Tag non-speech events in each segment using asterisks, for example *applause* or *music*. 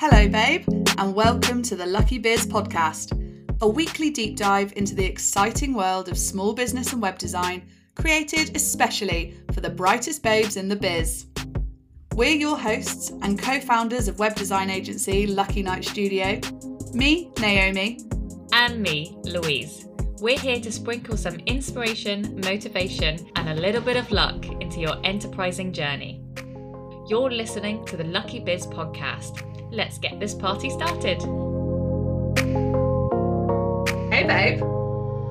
Hello, babe, and welcome to the Lucky Biz podcast, a weekly deep dive into the exciting world of small business and web design, created especially for the brightest babes in the biz. We're your hosts and co founders of web design agency Lucky Night Studio. Me, Naomi. And me, Louise. We're here to sprinkle some inspiration, motivation, and a little bit of luck into your enterprising journey. You're listening to the Lucky Biz podcast. Let's get this party started. Hey, babe.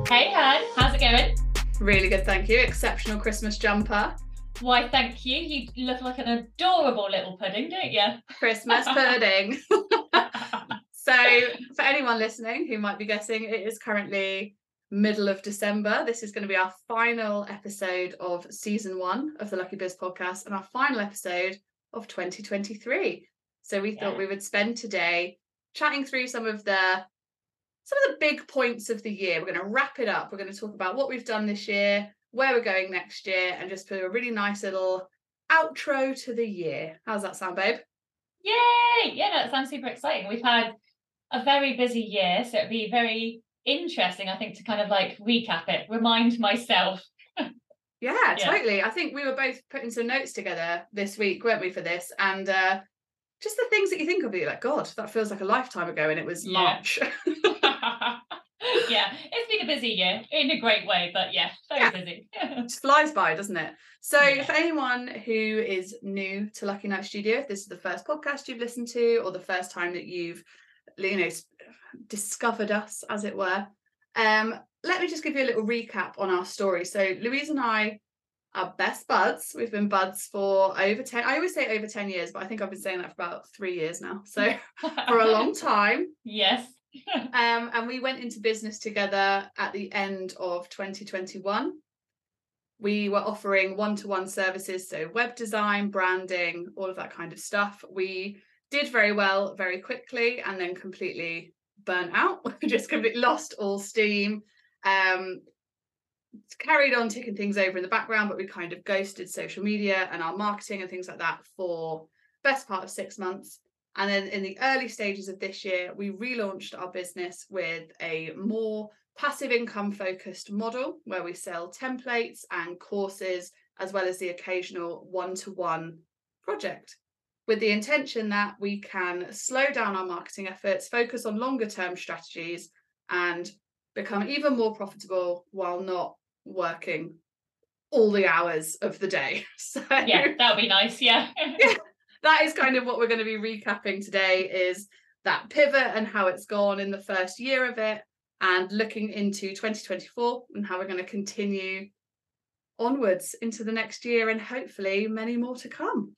Hey, Han, how's it going? Really good, thank you. Exceptional Christmas jumper. Why, thank you. You look like an adorable little pudding, don't you? *laughs* Christmas pudding. *laughs* so, for anyone listening who might be guessing, it is currently middle of December. This is going to be our final episode of season one of the Lucky Biz podcast and our final episode of 2023. So we thought we would spend today chatting through some of the some of the big points of the year. We're going to wrap it up. We're going to talk about what we've done this year, where we're going next year, and just put a really nice little outro to the year. How's that sound, babe? Yay! Yeah, that sounds super exciting. We've had a very busy year, so it'd be very interesting, I think, to kind of like recap it, remind myself. *laughs* Yeah, Yeah. totally. I think we were both putting some notes together this week, weren't we, for this? And uh just the things that you think of, you're like, God, that feels like a lifetime ago, and it was Yeah. *laughs* March. yeah, it's been a busy year in a great way, but yeah, very Yeah. busy. *laughs* just flies by, doesn't it? So, Yeah. for anyone who is new to Lucky Night Studio, if this is the first podcast you've listened to, or the first time that you've, you know, discovered us, as it were, um, let me just give you a little recap on our story. So, Louise and I are best buds. We've been buds for over 10, I always say over 10 years, but I think I've been saying that for about three years now. So, *laughs* for a long time. Yes. *laughs* Um, and we went into business together at the end of 2021. We were offering one to one services, so web design, branding, all of that kind of stuff. We did very well very quickly and then completely burnt out, *laughs* We just completely lost all steam. Um, carried on ticking things over in the background, but we kind of ghosted social media and our marketing and things like that for best part of six months. And then in the early stages of this year, we relaunched our business with a more passive income focused model where we sell templates and courses, as well as the occasional one to one project, with the intention that we can slow down our marketing efforts, focus on longer term strategies, and become even more profitable while not working all the hours of the day. *laughs* So Yeah, that would be nice. *laughs* Yeah. that is kind of what we're going to be recapping today is that pivot and how it's gone in the first year of it and looking into 2024 and how we're going to continue onwards into the next year and hopefully many more to come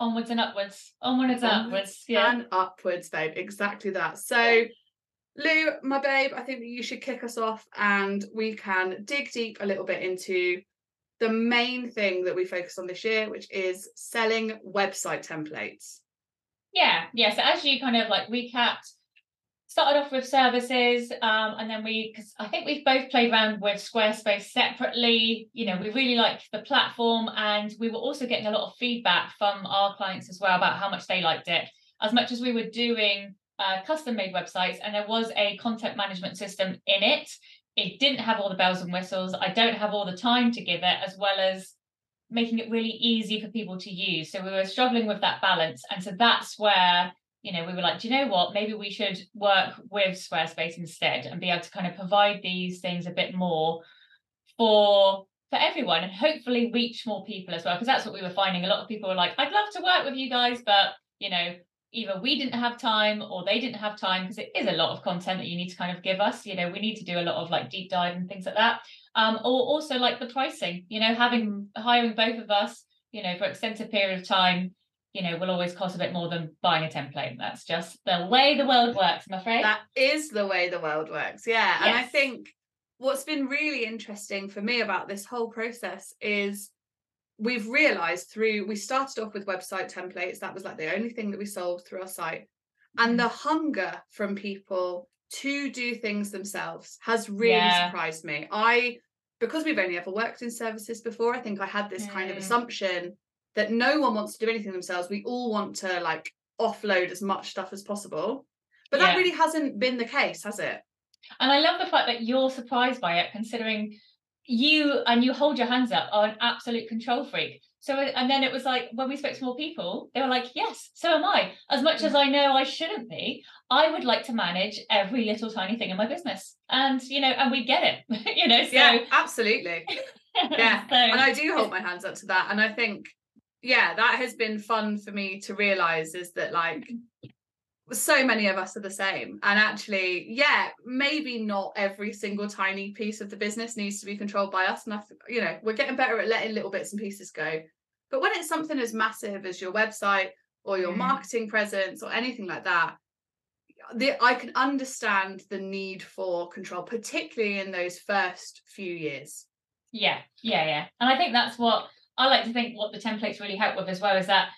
Onwards and upwards. Onwards and upwards. Yeah. and upwards babe exactly that so lou my babe i think that you should kick us off and we can dig deep a little bit into the main thing that we focus on this year which is selling website templates Yeah, yeah. So as you kind of like recapped, started off with services, um, and then we, because I think we've both played around with Squarespace separately. You know, we really liked the platform, and we were also getting a lot of feedback from our clients as well about how much they liked it. As much as we were doing uh, custom-made websites, and there was a content management system in it, it didn't have all the bells and whistles. I don't have all the time to give it, as well as making it really easy for people to use. So we were struggling with that balance. And so that's where, you know, we were like, do you know what? Maybe we should work with Squarespace instead and be able to kind of provide these things a bit more for for everyone and hopefully reach more people as well. Because that's what we were finding. A lot of people were like, I'd love to work with you guys, but you know, either we didn't have time or they didn't have time because it is a lot of content that you need to kind of give us. You know, we need to do a lot of like deep dive and things like that um, or also like the pricing, you know, having hiring both of us, you know, for extensive period of time, you know, will always cost a bit more than buying a template. That's just the way the world works, I'm afraid. That is the way the world works. Yeah. And I think what's been really interesting for me about this whole process is we've realized through we started off with website templates that was like the only thing that we sold through our site and Mhm. the hunger from people to do things themselves has really Yeah. surprised me i because we've only ever worked in services before i think i had this kind of Mm. assumption that no one wants to do anything themselves we all want to like offload as much stuff as possible. But that really hasn't been the case, has it? And I love the fact that you're surprised by it, considering you and you hold your hands up are an absolute control freak. So, and then it was like when we spoke to more people, they were like, yes, so am I. As much as I know I shouldn't be, I would like to manage every little tiny thing in my business. And, you know, and we get it, *laughs* you know, so. Yeah, absolutely. Yeah. *laughs* so, and I do hold my hands up to that. And I think, yeah, that has been fun for me to realize is that like mm-hmm. So many of us are the same. And actually, yeah, maybe not every single tiny piece of the business needs to be controlled by us. And I, you know, we're getting better at letting little bits and pieces go. But when it's something as massive as your website or your Mm. marketing presence or anything like that, the, I can understand the need for control, particularly in those first few years. Yeah, yeah, yeah. And I think that's what I like to think what the templates really help with as well is that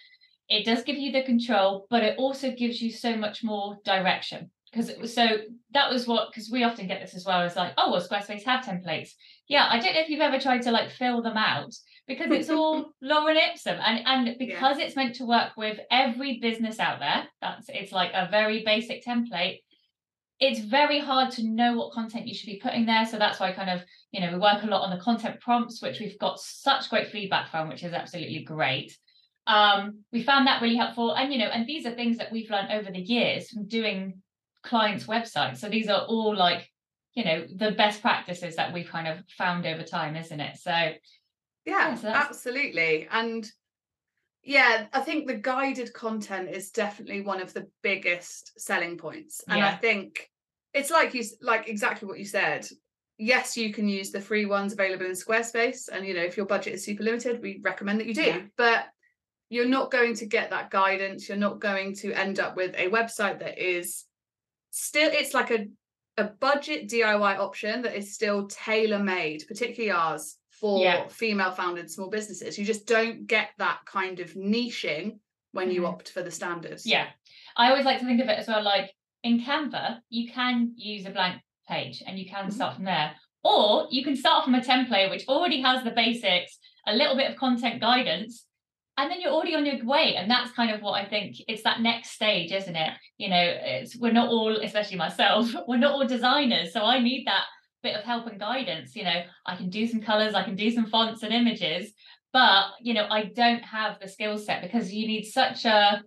it does give you the control, but it also gives you so much more direction. Because it was so that was what because we often get this as well as like, oh well, Squarespace have templates. Yeah, I don't know if you've ever tried to like fill them out because it's all *laughs* Lorem Ipsum. And and because it's meant to work with every business out there, that's it's like a very basic template. It's very hard to know what content you should be putting there. So that's why kind of you know we work a lot on the content prompts which we've got such great feedback from which is absolutely great um we found that really helpful. And you know and these are things that we've learned over the years from doing clients websites. So these are all like you know the best practices that we've kind of found over time isn't it? So yeah, Yeah, so absolutely. And yeah i think the guided content is definitely one of the biggest selling points. And i think it's like you like exactly what you said. Yes you can use the free ones available in squarespace. And you know if your budget is super limited we recommend that you do. Yeah. but you're not going to get that guidance you're not going to end up with a website that is still it's like a a budget DIY option that is still tailor made, particularly ours for Yeah. female founded small businesses. You just don't get that kind of niching when you Mhm. opt for the standards. yeah i always like to think of it as well like in canva you can use a blank page and you can Mhm. start from there or you can start from a template which already has the basics a little bit of content guidance and then you're already on your way and that's kind of what i think it's that next stage isn't it? You know it's we're not all especially myself *laughs* we're not all designers so i need that bit of help and guidance you know? I can do some colors i can do some fonts and images but you know i don't have the skill set because you need such a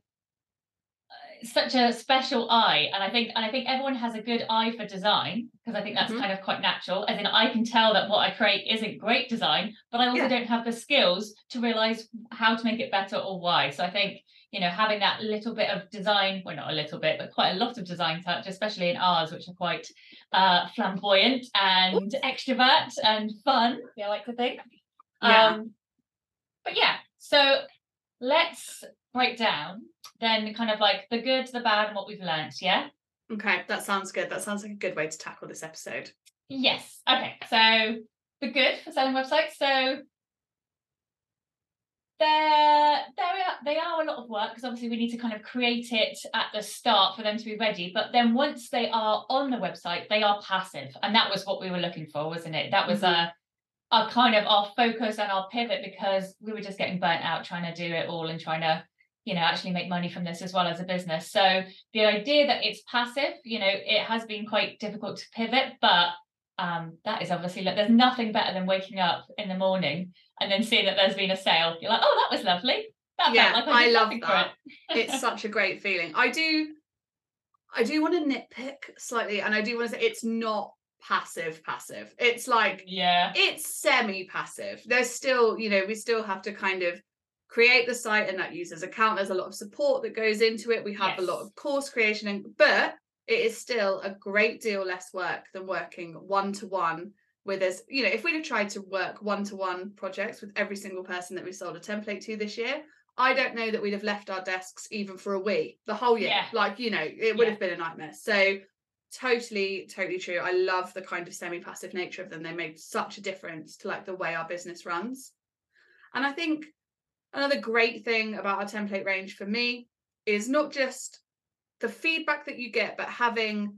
such a special eye and i think and i think everyone has a good eye for design because i think that's Mhm. kind of quite natural as in i can tell that what i create isn't great design but i also Yeah. don't have the skills to realize how to make it better or why so i think you know having that little bit of design well not a little bit but quite a lot of design touch especially in ours which are quite uh flamboyant and extrovert and fun i like to think Yeah. um but yeah so let's break down then kind of like the good the bad and what we've learnt yeah Okay, that sounds good. That sounds like a good way to tackle this episode. yes okay so the good for selling websites so they're, they're they are a lot of work because obviously we need to kind of create it at the start for them to be ready but then once they are on the website they are passive and that was what we were looking for wasn't it that was Mhm. a our kind of our focus and our pivot because we were just getting burnt out trying to do it all and trying to you know actually make money from this as well as a business so the idea that it's passive you know it has been quite difficult to pivot but um that is obviously like there's nothing better than waking up in the morning and then seeing that there's been a sale you're like oh that was lovely that Yeah, like I love that. it. It's such a great feeling. I do I do want to nitpick slightly and I do want to say it's not passive passive. It's like yeah it's semi passive. There's still, you know, we still have to kind of create the site and that user's account. There's a lot of support that goes into it. We have a lot of course creation, and but it is still a great deal less work than working one to one with us. You know, if we'd have tried to work one to one projects with every single person that we sold a template to this year, I don't know that we'd have left our desks even for a week, the whole year. Yeah. Like, you know, it would Yeah. have been a nightmare. So totally totally true i love the kind of semi-passive nature of them they made such a difference to like the way our business runs and i think another great thing about our template range for me is not just the feedback that you get but having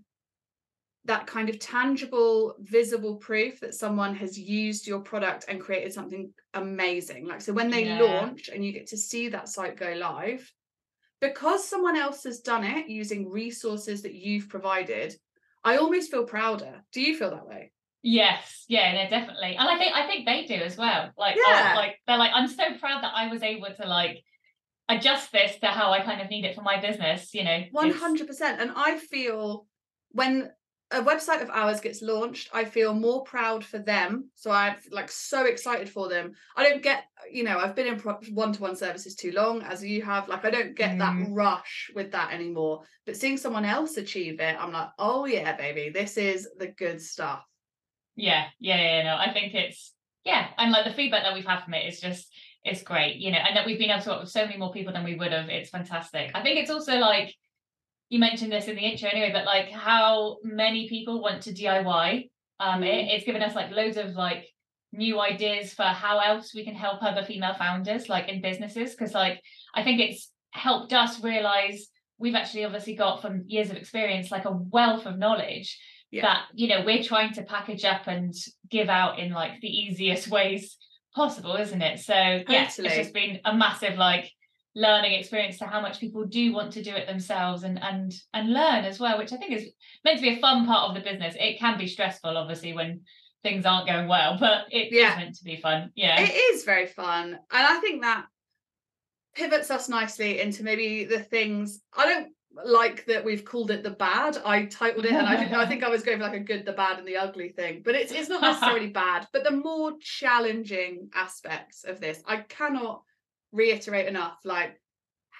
that kind of tangible visible proof that someone has used your product and created something amazing like so when they Yeah. launch and you get to see that site go live because someone else has done it using resources that you've provided, I almost feel prouder. Do you feel that way? Yes, yeah, no, definitely. And I think I think they do as well. Like, Yeah. like they're like, I'm so proud that I was able to like adjust this to how I kind of need it for my business, you know. Hundred percent. And I feel when a website of ours gets launched, I feel more proud for them. So I'm like so excited for them. I don't get, you know, I've been in one to one services too long, as you have. Like I don't get that Mm. rush with that anymore. But seeing someone else achieve it, I'm like, oh yeah, baby, this is the good stuff. Yeah, yeah, yeah, no. I think it's yeah, and like the feedback that we've had from it is just it's great, you know, and that we've been able to work with so many more people than we would have. It's fantastic. I think it's also like you mentioned this in the intro anyway, but like how many people want to DIY. Um, it, it's given us like loads of like new ideas for how else we can help other female founders like in businesses because like I think it's helped us realize we've actually obviously got from years of experience like a wealth of knowledge Yeah. that you know we're trying to package up and give out in like the easiest ways possible isn't it so yeah it's just been a massive like learning experience to how much people do want to do it themselves and and and learn as well which i think is meant to be a fun part of the business it can be stressful obviously when things aren't going well but it is Yeah. meant to be fun yeah It is very fun. And I think that pivots us nicely into maybe the things I don't like that we've called it the bad. I titled it and I, didn't- I think I was going for like a good, the bad, and the ugly thing. But it's it's not necessarily *laughs* bad, but the more challenging aspects of this, I cannot reiterate enough like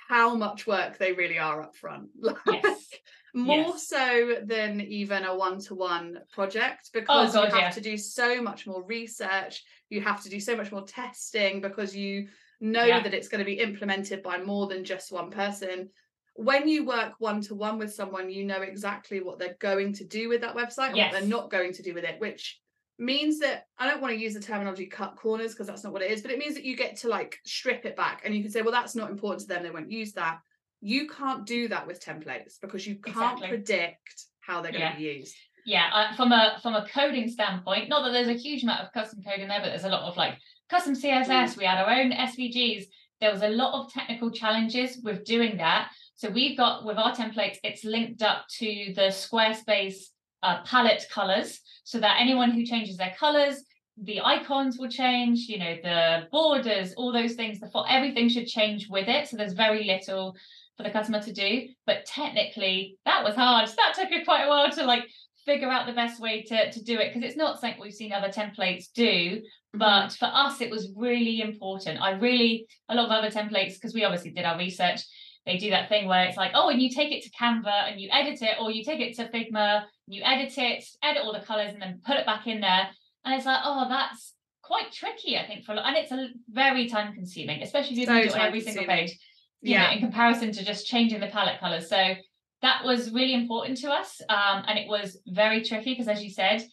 how much work they really are up front. *laughs* Like, yes more Yes. so than even a one-to-one project oh, because God, you have yeah. to do so much more research you have to do so much more testing because you know Yeah. that it's going to be implemented by more than just one person when you work one-to-one with someone you know exactly what they're going to do with that website and what they're not going to do with it which means that I don't want to use the terminology cut corners because that's not what it is, but it means that you get to like strip it back and you can say, well, that's not important to them, they won't use that. You can't do that with templates because you can't Exactly. predict how they're going to be used. yeah uh, from a from a coding standpoint not that there's a huge amount of custom code in there but there's a lot of like custom css we had our own svgs there was a lot of technical challenges with doing that so we've got with our templates it's linked up to the squarespace uh, palette colors so that anyone who changes their colors the icons will change you know the borders all those things the everything should change with it. So there's very little for the customer to do. But technically that was hard. That took it quite a while to like figure out the best way to, to do it because it's not something we've seen other templates do. Mm-hmm. but for us it was really important. I really a lot of other templates because we obviously did our research they do that thing where it's like oh and you take it to canva and you edit it or you take it to figma you edit it edit all the colors and then put it back in there and it's like oh that's quite tricky i think for a lot and it's a very time consuming especially if you So do it on every single page you know, Yeah. in comparison to just changing the palette colors. So that was really important to us. Um, and it was very tricky because as you said,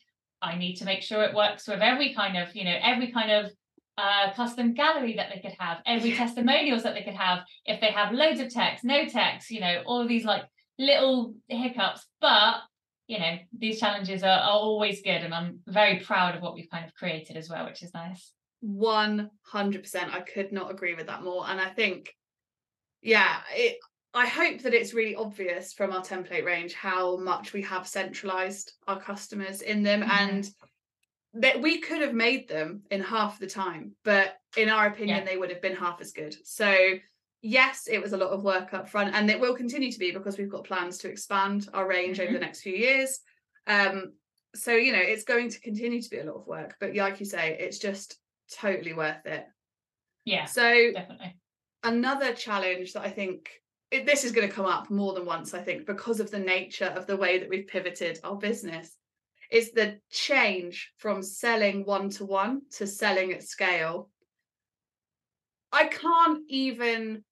I need to make sure it works with every kind of, you know, every kind of uh, custom gallery that they could have, every testimonials that they could have, if they have loads of text, no text, you know, all of these like little hiccups. But you know, these challenges are, are always good. And I'm very proud of what we've kind of created as well, which is nice. 100% I could not agree with that more and I think yeah it I hope that it's really obvious from our template range how much we have centralized our customers in them Mhm. and that we could have made them in half the time but in our opinion Yeah. they would have been half as good so yes it was a lot of work up front and it will continue to be because we've got plans to expand our range over Mhm. the next few years um so you know it's going to continue to be a lot of work but like you say it's just totally worth it Yeah, so definitely. another challenge that I think it, this is going to come up more than once, I think, because of the nature of the way that we've pivoted our business, is the change from selling one to one to selling at scale. I can't even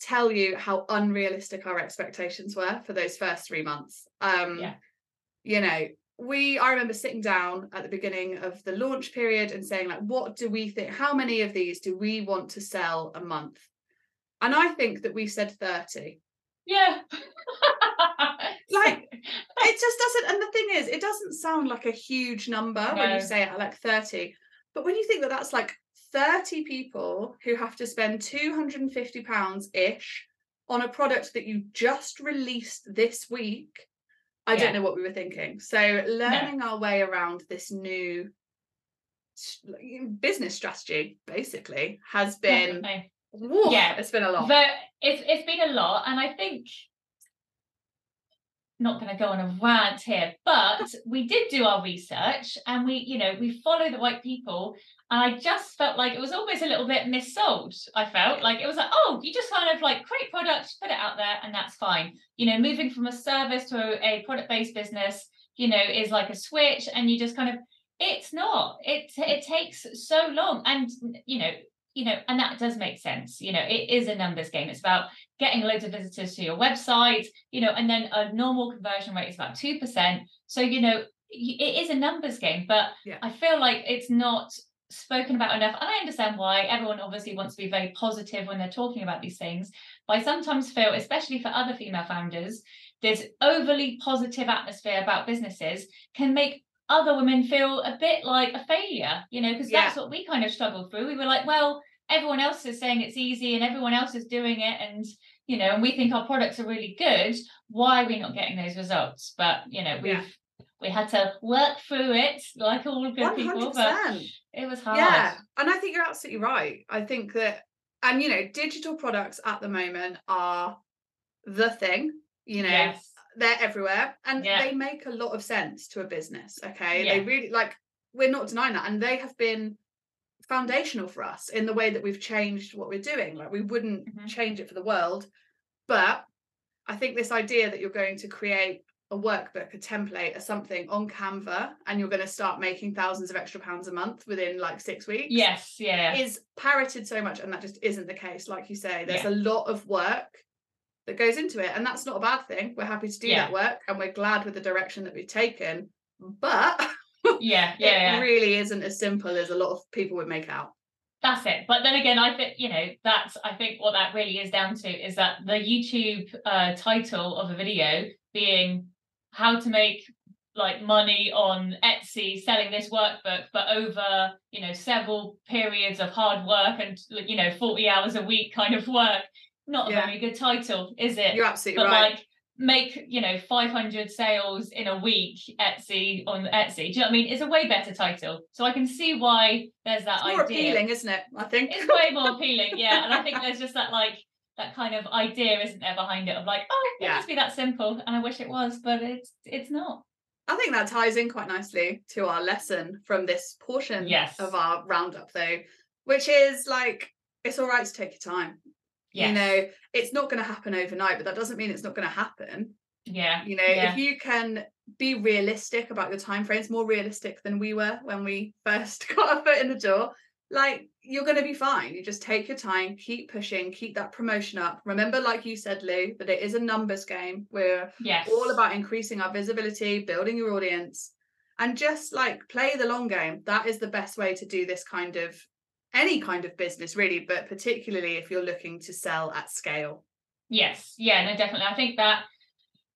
tell you how unrealistic our expectations were for those first three months. Um, Yeah. You know, we I remember sitting down at the beginning of the launch period and saying, like, what do we think? How many of these do we want to sell a month? And I think that we said 30. Yeah. *laughs* *laughs* Like, *laughs* It just doesn't, and the thing is, it doesn't sound like a huge number when you say it like 30. But when you think that that's like 30 people who have to spend 250 pounds ish on a product that you just released this week, I Yeah. don't know what we were thinking. So learning our way around this new business strategy basically has been Definitely. woof, Yeah. it's been a lot. But it's it's been a lot, and I think not going to go on a rant here, but we did do our research, and we, you know, we follow the right people. And I just felt like it was almost a little bit missold. I felt like it was like, oh, you just kind of like create product, put it out there, and that's fine. You know, moving from a service to a, a product-based business, you know, is like a switch, and you just kind of it's not. It it takes so long, and you know, you know, and that does make sense. You know, it is a numbers game. It's about getting loads of visitors to your website, you know, and then a normal conversion rate is about 2%. So, you know, it is a numbers game, but Yeah. I feel like it's not spoken about enough. And I understand why everyone obviously wants to be very positive when they're talking about these things. But I sometimes feel, especially for other female founders, this overly positive atmosphere about businesses can make other women feel a bit like a failure, you know, because that's what we kind of struggled through. We were like, well, everyone else is saying it's easy and everyone else is doing it and you know and we think our products are really good why are we not getting those results but you know we've Yeah. we had to work through it like all good people but 100%. it was hard Yeah, and I think you're absolutely right. I think that, and you know, digital products at the moment are the thing. You know, yes they're everywhere, and Yeah. they make a lot of sense to a business. Okay, Yeah. they really like. We're not denying that, and they have been foundational for us in the way that we've changed what we're doing. Like we wouldn't Mhm. change it for the world, but I think this idea that you're going to create a workbook, a template, or something on Canva, and you're going to start making thousands of extra pounds a month within like six weeks yes yeah is parroted so much and that just isn't the case like you say there's Yeah. a lot of work that goes into it and that's not a bad thing we're happy to do Yeah. that work and we're glad with the direction that we've taken but *laughs* *laughs* yeah yeah, it yeah. really isn't as simple as a lot of people would make out. That's it. But then again i think you know that's i think what that really is down to is that the youtube uh, title of a video being how to make like money on etsy selling this workbook but over you know several periods of hard work and you know 40 hours a week kind of work. Not a Yeah. very good title is it? You're absolutely but right. like make you know 500 sales in a week etsy on etsy. Do you know what i mean? It's a way better title. So i can see why there's that it's more idea. appealing isn't it? I think. It's way more *laughs* appealing yeah. And i think there's just that like that kind of idea isn't there behind it of like oh it Yeah. must be that simple and i wish it was but it's it's not. I think that ties in quite nicely to our lesson from this portion Yes. of our roundup though which is like it's all right to take your time yes. you know it's not going to happen overnight but that doesn't mean it's not going to happen. Yeah you know Yeah. if you can be realistic about your time frames more realistic than we were when we *laughs* first got our foot in the door like you're going to be fine. You just take your time keep pushing keep that promotion up. Remember like you said lou that it is a numbers game. We're yes. all about increasing our visibility building your audience. And just like play the long game. That is the best way to do this kind of any kind of business really but particularly if you're looking to sell at scale Yes, yeah, no, definitely. I think that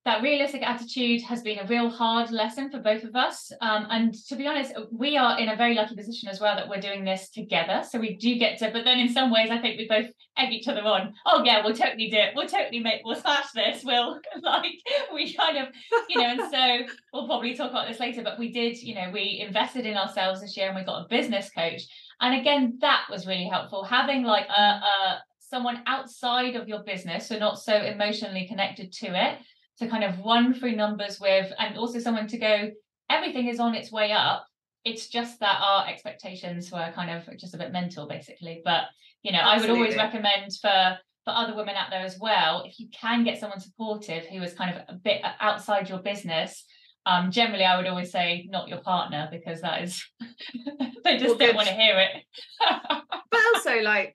that realistic attitude has been a real hard lesson for both of us. Um, and to be honest, we are in a very lucky position as well that we're doing this together. So we do get to, but then in some ways, I think we both egg each other on. Oh yeah, we'll totally do it. We'll totally make. We'll smash this. We'll *laughs* like we kind of, you know. And so we'll probably talk about this later. But we did, you know, we invested in ourselves this year, and we got a business coach. And again, that was really helpful. Having like a, a someone outside of your business, so not so emotionally connected to it, to kind of run through numbers with, and also someone to go, everything is on its way up. It's just that our expectations were kind of just a bit mental, basically. But you know, I would always recommend for for other women out there as well, if you can get someone supportive who is kind of a bit uh, outside your business. Um, generally, I would always say not your partner because that is *laughs* they just Well, don't want to hear it. *laughs* but also like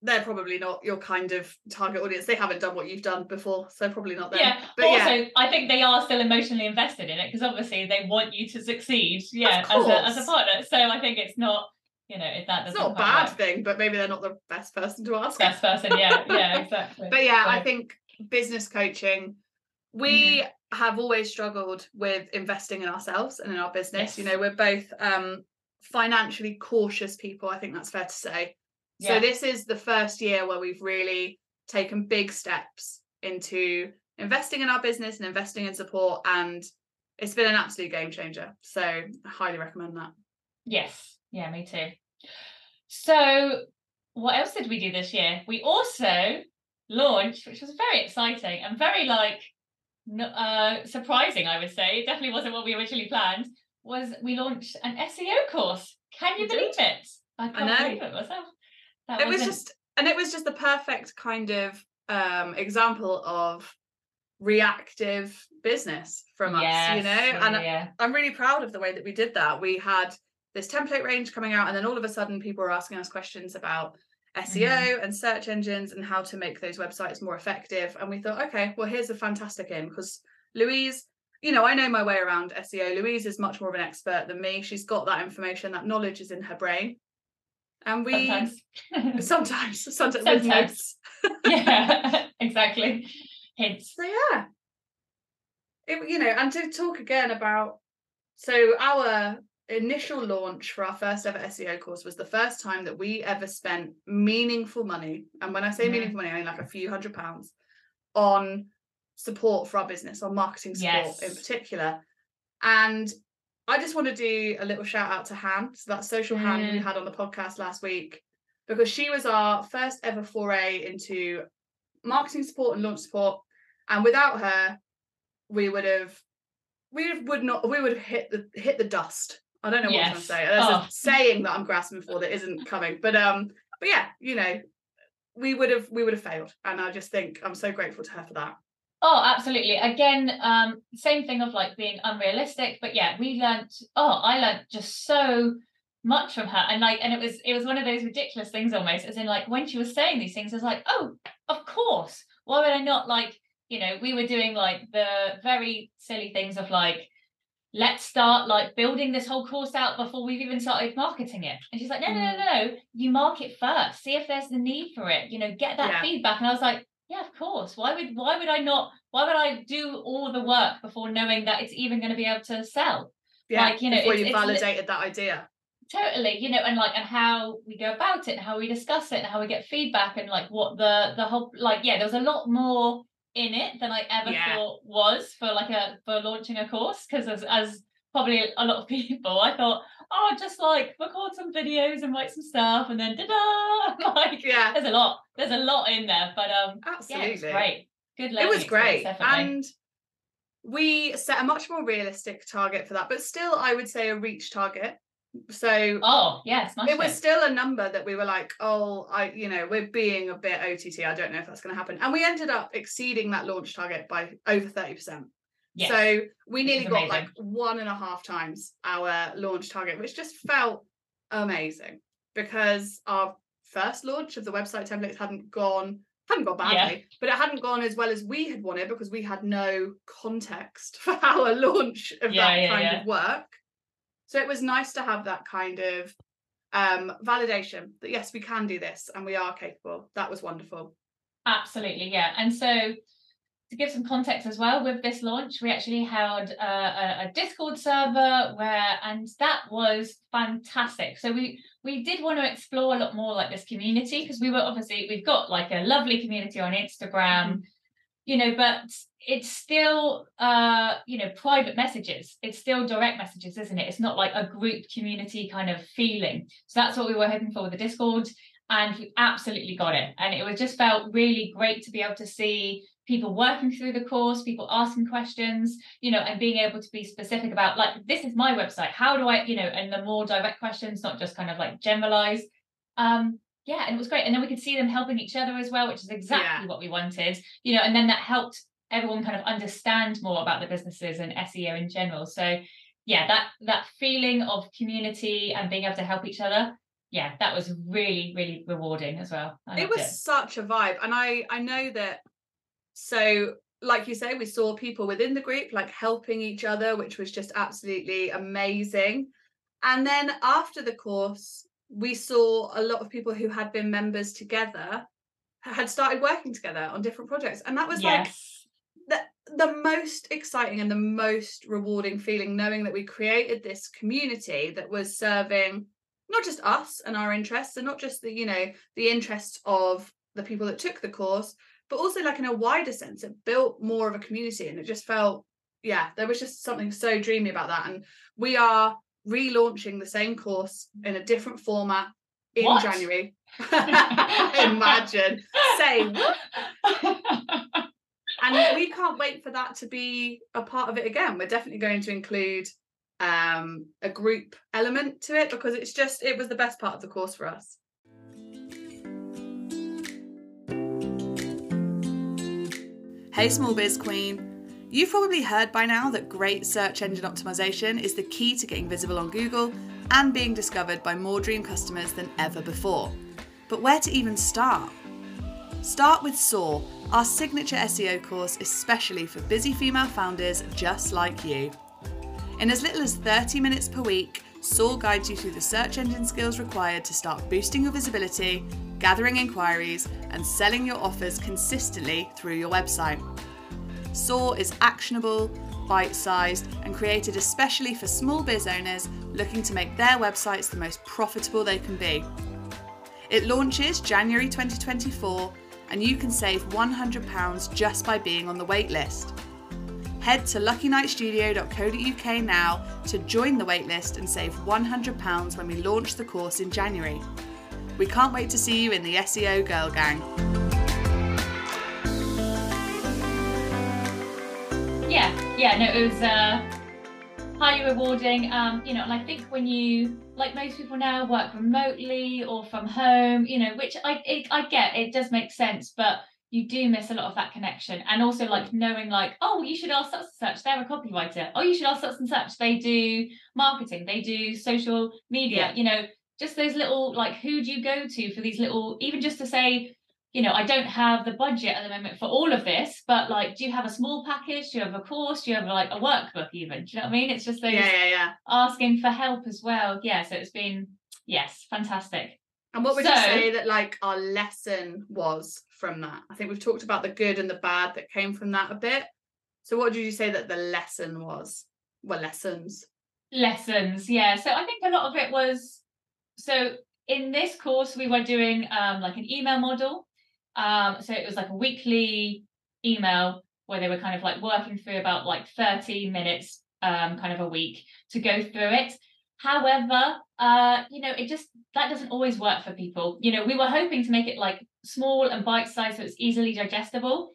they're probably not your kind of target audience. They haven't done what you've done before so probably not them. Yeah but but yeah. also i think they are still emotionally invested in it because obviously they want you to succeed yeah as a, as a partner. So i think it's not you know if that doesn't not a bad work. thing but maybe they're not the best person to ask. Best person yeah yeah *laughs* exactly. But yeah i think business coaching we have always struggled with investing in ourselves and in our business you know we're both um financially cautious people i think that's fair to say. So this is the first year where we've really taken big steps into investing in our business and investing in support and it's been an absolute game changer. So i highly recommend that. Yes. Yeah me too. So what else did we do this year? We also launched which was very exciting and very like uh, surprising i would say. It definitely wasn't what we originally planned. Was we launched an seo course. Can you we believe did. it? I can't I believe it myself that it was just and it was just the perfect kind of um example of reactive business from yes, us you know? and yeah. i'm really proud of the way that we did that. We had this template range coming out and then all of a sudden people were asking us questions about SEO mm-hmm. and search engines and how to make those websites more effective. And we thought okay well here's a fantastic in because Louise you know I know my way around SEO Louise is much more of an expert than me. She's got that information that knowledge is in her brain. And we sometimes. *laughs* sometimes, sometimes, sometimes. *laughs* yeah *laughs* exactly. Hints so yeah. It, you know and to talk again about so our initial launch for our first ever SEO course was the first time that we ever spent meaningful money and when I say mm. meaningful money I mean like a few hundred pounds on support for our business on marketing support yes. in particular and I just want to do a little shout out to Han. So that social mm. hand we had on the podcast last week, because she was our first ever foray into marketing support and launch support. And without her, we would have we would not we would have hit the hit the dust. I don't know yes. what I'm say. There's oh. a saying that I'm grasping for that isn't coming. But um, but yeah, you know, we would have we would have failed. And I just think I'm so grateful to her for that. Oh, absolutely. Again, um, same thing of like being unrealistic, but yeah, we learned. Oh, I learned just so much from her, and like, and it was it was one of those ridiculous things almost, as in like when she was saying these things, I was like, oh, of course. Why would I not like? You know, we were doing like the very silly things of like, let's start like building this whole course out before we've even started marketing it. And she's like, no, no, no, mm. no, no. You mark it first. See if there's the need for it. You know, get that yeah. feedback. And I was like, yeah of course why would why would i not why would i do all the work before knowing that it's even going to be able to sell yeah like you know before you validated that idea totally you know and like and how we go about it and how we discuss it and how we get feedback and like what the the whole like yeah there's a lot more in it than i ever yeah. thought was for like a for launching a course because as as probably a lot of *laughs* people i thought oh, just like record some videos and write some stuff, and then da da *laughs* like yeah, there's a lot, there's a lot in there, but um, absolutely, yeah, it was great. Good, it was great, and we set a much more realistic target for that, but still, I would say a reach target. So oh yes, it was still a number that we were like, oh, I you know we're being a bit OTT. I don't know if that's going to happen, and we ended up exceeding that launch target by over thirty percent. Yes. So we nearly got like one and a half times our launch target, which just felt amazing because our first launch of the website templates hadn't gone hadn't gone badly, yeah. but it hadn't gone as well as we had wanted because we had no context *laughs* for our launch of yeah, that yeah, kind of work. So it was nice to have that kind of um validation that yes, we can do this and we are capable. That was wonderful. Absolutely, yeah. And so to give some context as well with this launch we actually held a, a, a, discord server where and that was fantastic so we we did want to explore a lot more like this community because we were obviously we've got like a lovely community on instagram mm-hmm. You know but it's still uh you know private messages it's still direct messages isn't it it's not like a group community kind of feeling so that's what we were hoping for with the discord and we absolutely got it and it was just felt really great to be able to see people working through the course, people asking questions, you know, and being able to be specific about like, this is my website. How do I, you know, and the more direct questions, not just kind of like generalized. Um, yeah, and it was great. And then we could see them helping each other as well, which is exactly yeah. what we wanted, you know, and then that helped everyone kind of understand more about the businesses and SEO in general. So yeah, that that feeling of community and being able to help each other yeah that was really really rewarding as well it was it. such a vibe and i i know that so like you say we saw people within the group like helping each other which was just absolutely amazing and then after the course we saw a lot of people who had been members together had started working together on different projects and that was yes. like the, the most exciting and the most rewarding feeling knowing that we created this community that was serving not just us and our interests and not just the you know the interests of the people that took the course, but also like in a wider sense, it built more of a community and it just felt, yeah, there was just something so dreamy about that. And we are relaunching the same course in a different format in What? January. *laughs* Imagine. Same. *laughs* and we can't wait for that to be a part of it again. We're definitely going to include um a group element to it because it's just it was the best part of the course for us. Hey small biz queen. You've probably heard by now that great search engine optimization is the key to getting visible on Google and being discovered by more dream customers than ever before. But where to even start? Start with SOAR, our signature SEO course especially for busy female founders just like you. In as little as 30 minutes per week, SOAR guides you through the search engine skills required to start boosting your visibility, gathering inquiries, and selling your offers consistently through your website. SOAR is actionable, bite sized, and created especially for small biz owners looking to make their websites the most profitable they can be. It launches January 2024, and you can save £100 just by being on the waitlist. Head to luckynightstudio.co.uk now to join the waitlist and save £100 when we launch the course in January. We can't wait to see you in the SEO Girl Gang. Yeah yeah no it was uh highly rewarding. Um you know and i think when you like most people now work remotely or from home you know which i it, i get it does make sense but you do miss a lot of that connection. And also like knowing like oh you should ask such and such they're a copywriter. Oh you should ask such and such they do marketing they do social media. Yeah. you know just those little like who do you go to for these little even just to say you know, I don't have the budget at the moment for all of this, but like, do you have a small package? Do you have a course? Do you have like a workbook even? Do you know what I mean? It's just those Yeah, yeah, yeah. asking for help as well. Yeah, so it's been yes, fantastic. And what would you say that like our lesson was from that? I think we've talked about the good and the bad that came from that a bit. So what did you say that the lesson was? Well, lessons. Lessons, yeah. So I think a lot of it was so in this course we were doing um like an email model. Um, so it was like a weekly email where they were kind of like working through about like 30 minutes um kind of a week to go through it. However, uh, you know, it just that doesn't always work for people. You know, we were hoping to make it like small and bite-sized so it's easily digestible.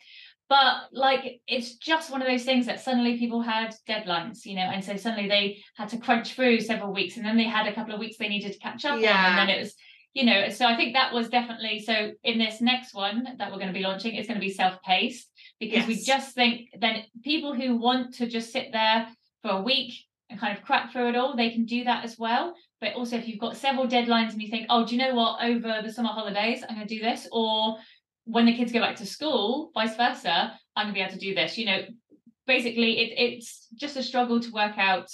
But like it's just one of those things that suddenly people had deadlines, you know, and so suddenly they had to crunch through several weeks and then they had a couple of weeks they needed to catch up on. And then it was, you know, so I think that was definitely so in this next one that we're going to be launching, it's going to be self-paced because we just think then people who want to just sit there for a week and kind of crack through it all, they can do that as well. But also, if you've got several deadlines and you think, oh, do you know what? Over the summer holidays, I'm going to do this, or when the kids go back to school, vice versa, I'm going to be able to do this. You know, basically, it, it's just a struggle to work out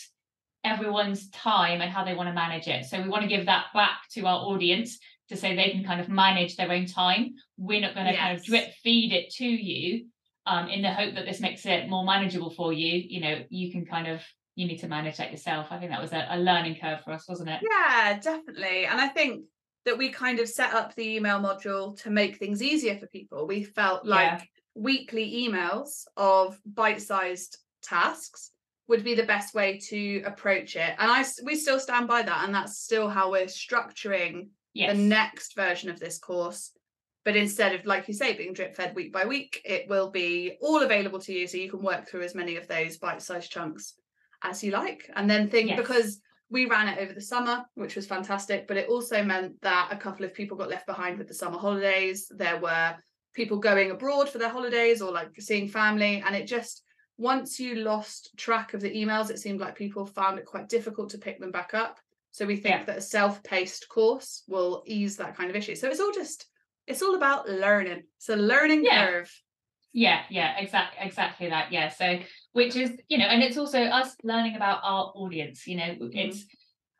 everyone's time and how they want to manage it. So we want to give that back to our audience to say they can kind of manage their own time. We're not going to kind of drip feed it to you um, in the hope that this makes it more manageable for you. You know, you can kind of you need to manage that yourself. I think that was a, a learning curve for us, wasn't it? Yeah, definitely. And I think that we kind of set up the email module to make things easier for people. We felt like Yeah. weekly emails of bite-sized tasks would be the best way to approach it. And I we still stand by that and that's still how we're structuring Yes. the next version of this course. But instead of, like you say, being drip fed week by week, it will be all available to you so you can work through as many of those bite sized chunks as you like. And then think Yes. because we ran it over the summer, which was fantastic, but it also meant that a couple of people got left behind with the summer holidays. There were people going abroad for their holidays or like seeing family. And it just, once you lost track of the emails, it seemed like people found it quite difficult to pick them back up. So we think Yeah. that a self-paced course will ease that kind of issue. So it's all just it's all about learning. It's a learning Yeah. curve. Yeah, yeah, exactly, exactly that. Yeah, so which is you know, and it's also us learning about our audience. You know, mm-hmm. it's.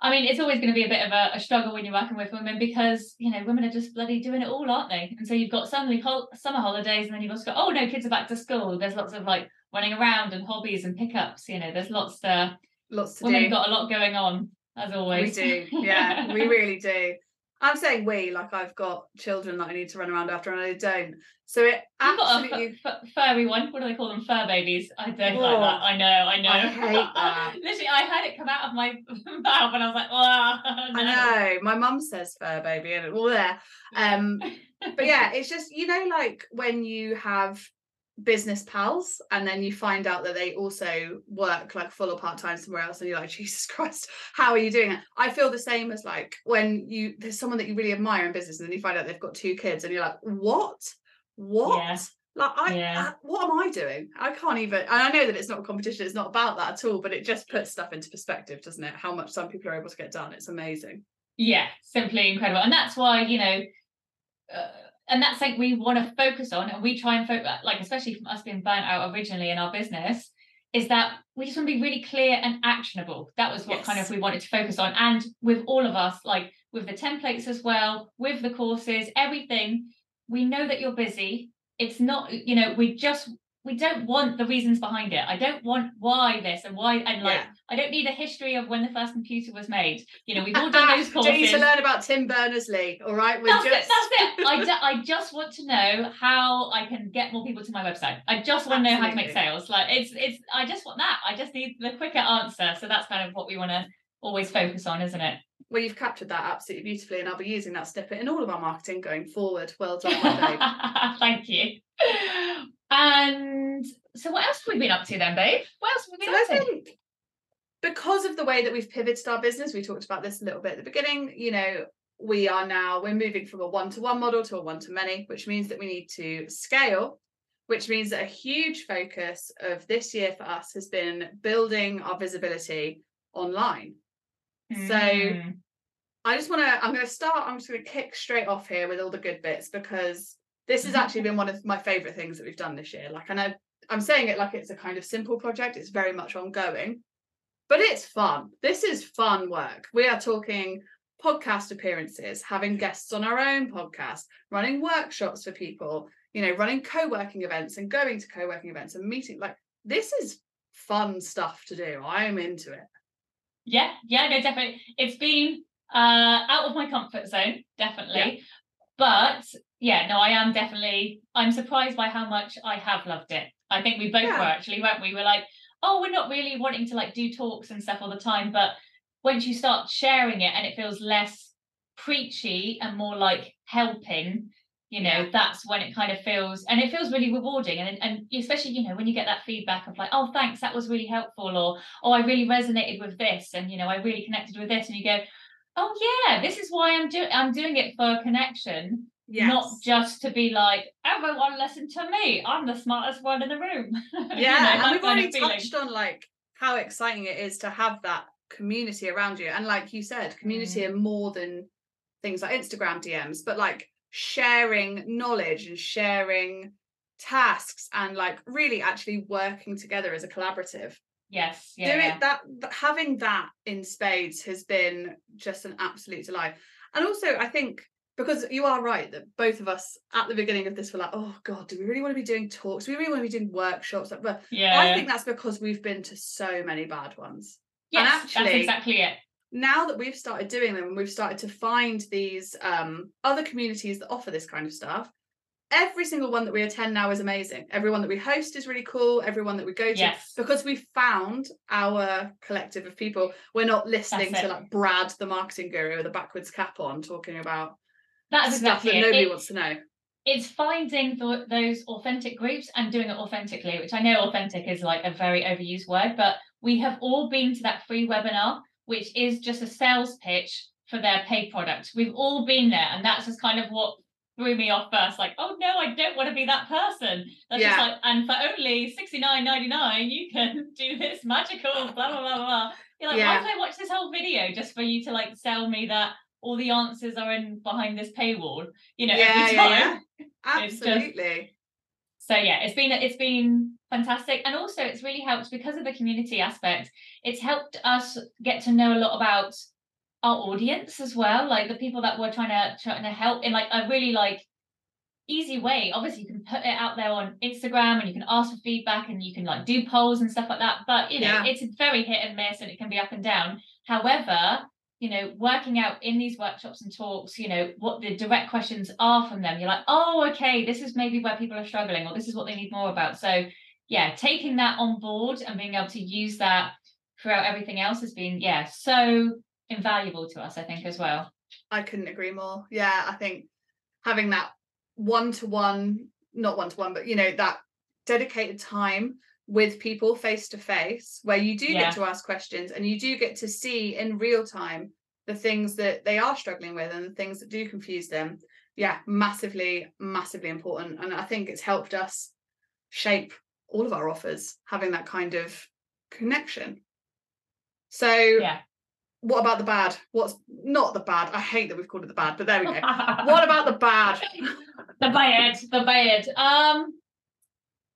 I mean, it's always going to be a bit of a, a struggle when you're working with women because you know women are just bloody doing it all, aren't they? And so you've got suddenly hol- summer holidays, and then you've also got oh no, kids are back to school. There's lots of like running around and hobbies and pickups. You know, there's lots to Lots to women do. got a lot going on as always. we do. *laughs* Yeah, we really do. I'm saying we, like I've got children that I need to run around after and I don't. So it You've got absolutely a f- furry one. What do they call them? Fur babies. I don't like Oh, that. I know. I know. I hate *laughs* that. Literally, I had it come out of my *laughs* mouth, and I was like, "Oh, I know. My mum says fur baby and all there. Um but yeah, it's just you know, like when you have business pals and then you find out that they also work like full or part-time somewhere else and you're like *laughs* jesus christ how are you doing it? I feel the same as like when you there's someone that you really admire in business and then you find out they've got two kids and you're like what? What? Yeah. like I, Yeah. I what am i doing? I can't even and i know that it's not a competition it's not about that at all but it just puts stuff into perspective doesn't it? How much some people are able to get done it's amazing. Yeah simply incredible and that's why you know uh, and that's like we want to focus on and we try and focus like especially from us being burnt out originally in our business is that we just want to be really clear and actionable. That was what kind of we wanted to focus on. And with all of us like with the templates as well with the courses everything we know that you're busy. It's not you know we just we don't want the reasons behind it i don't want why this and why and like Yeah. i don't need a history of when the first computer was made you know we've all done those courses *laughs* don't need to learn about tim berners-lee all right we're that's just it. That's it. I, *laughs* ju- I just want to know how I can get more people to my website. I just want to know how to make sales. Like it's it's. I just want that. I just need the quicker answer. So that's kind of what we want to always focus on, isn't it? Well, you've captured that absolutely beautifully, and I'll be using that snippet in all of our marketing going forward. Well done. *laughs* Thank you. And so, what else have we been up to then, babe? What else have we So been I up to? think because of the way that we've pivoted our business, we talked about this a little bit at the beginning. You know, we are now we're moving from a one-to-one model to a one-to-many, which means that we need to scale. Which means that a huge focus of this year for us has been building our visibility online. So Mm, I just want to, I'm going to start, I'm just going to kick straight off here with all the good bits because this has actually been one of my favorite things that we've done this year. Like, I know I'm saying it like it's a kind of simple project, it's very much ongoing, but it's fun. This is fun work. We are talking podcast appearances, having guests on our own podcast, running workshops for people, you know, running co working events and going to co working events and meeting. Like, this is fun stuff to do. I'm into it. yeah, yeah, no, definitely. It's been uh out of my comfort zone, definitely. But yeah, no, I am definitely. I'm surprised by how much I have loved it. I think we both Yeah. were actually, weren't we? We're like, oh, we're not really wanting to like do talks and stuff all the time, but once you start sharing it and it feels less preachy and more like helping, you know, Yeah. that's when it kind of feels and it feels really rewarding. And and especially, you know, when you get that feedback of like, oh, thanks, that was really helpful, or oh, I really resonated with this, and you know, I really connected with this, and you go, oh yeah, this is why I'm doing I'm doing it for connection not just to be like everyone listen to me. I'm the smartest one in the room. *laughs* You know, yeah and we've already feeling. touched on like how exciting it is to have that community around you. And like you said community Mm. are more than things like instagram dms but like sharing knowledge and sharing tasks and like really actually working together as a collaborative. Yes. Yeah, doing yeah. that having that in spades has been just an absolute delight. And also i think because you are right that both of us at the beginning of this were like oh god do we really want to be doing talks? Do we really want to be doing workshops? But yeah. i think that's because we've been to so many bad ones. Yes actually- that's exactly it. now that we've started doing them and we've started to find these um, other communities that offer this kind of stuff every single one that we attend now is amazing. Everyone that we host is really cool. Everyone that we go to yes. because we've found our collective of people. We're not listening That's to it. like brad the marketing guru with a backwards cap on talking about that's stuff exactly that it. nobody It- wants to know it's finding tho- those authentic groups and doing it authentically which i know authentic is like a very overused word but we have all been to that free webinar which is just a sales pitch for their paid product we've all been there and that's just kind of what threw me off first like oh no i don't want to be that person that's just Yeah. like and for only 69.99 you can *laughs* do this magical blah blah blah blah you're like Yeah. why did i watch this whole video just for you to like sell me that all the answers are in behind this paywall you know every time. *laughs* It's just- absolutely. So yeah it's been it's been fantastic. And also it's really helped because of the community aspect. It's helped us get to know a lot about our audience as well like the people that we're trying to trying to help in like a really like easy way. Obviously you can put it out there on instagram and you can ask for feedback and you can like do polls and stuff like that but you know Yeah. it's very hit and miss and it can be up and down. However you know, working out in these workshops and talks, you know, what the direct questions are from them. You're like, oh, okay, this is maybe where people are struggling, or this is what they need more about. So, yeah, taking that on board and being able to use that throughout everything else has been, yeah, so invaluable to us, I think, as well. I couldn't agree more. Yeah, I think having that one to one, not one to one, but you know, that dedicated time with people face to face where you do yeah. get to ask questions and you do get to see in real time the things that they are struggling with and the things that do confuse them. Yeah, massively, massively important. And I think it's helped us shape all of our offers, having that kind of connection. So yeah what about the bad? What's not the bad? I hate that we've called it the bad, but there we go. *laughs* what about the bad? the bad, the bad. Um,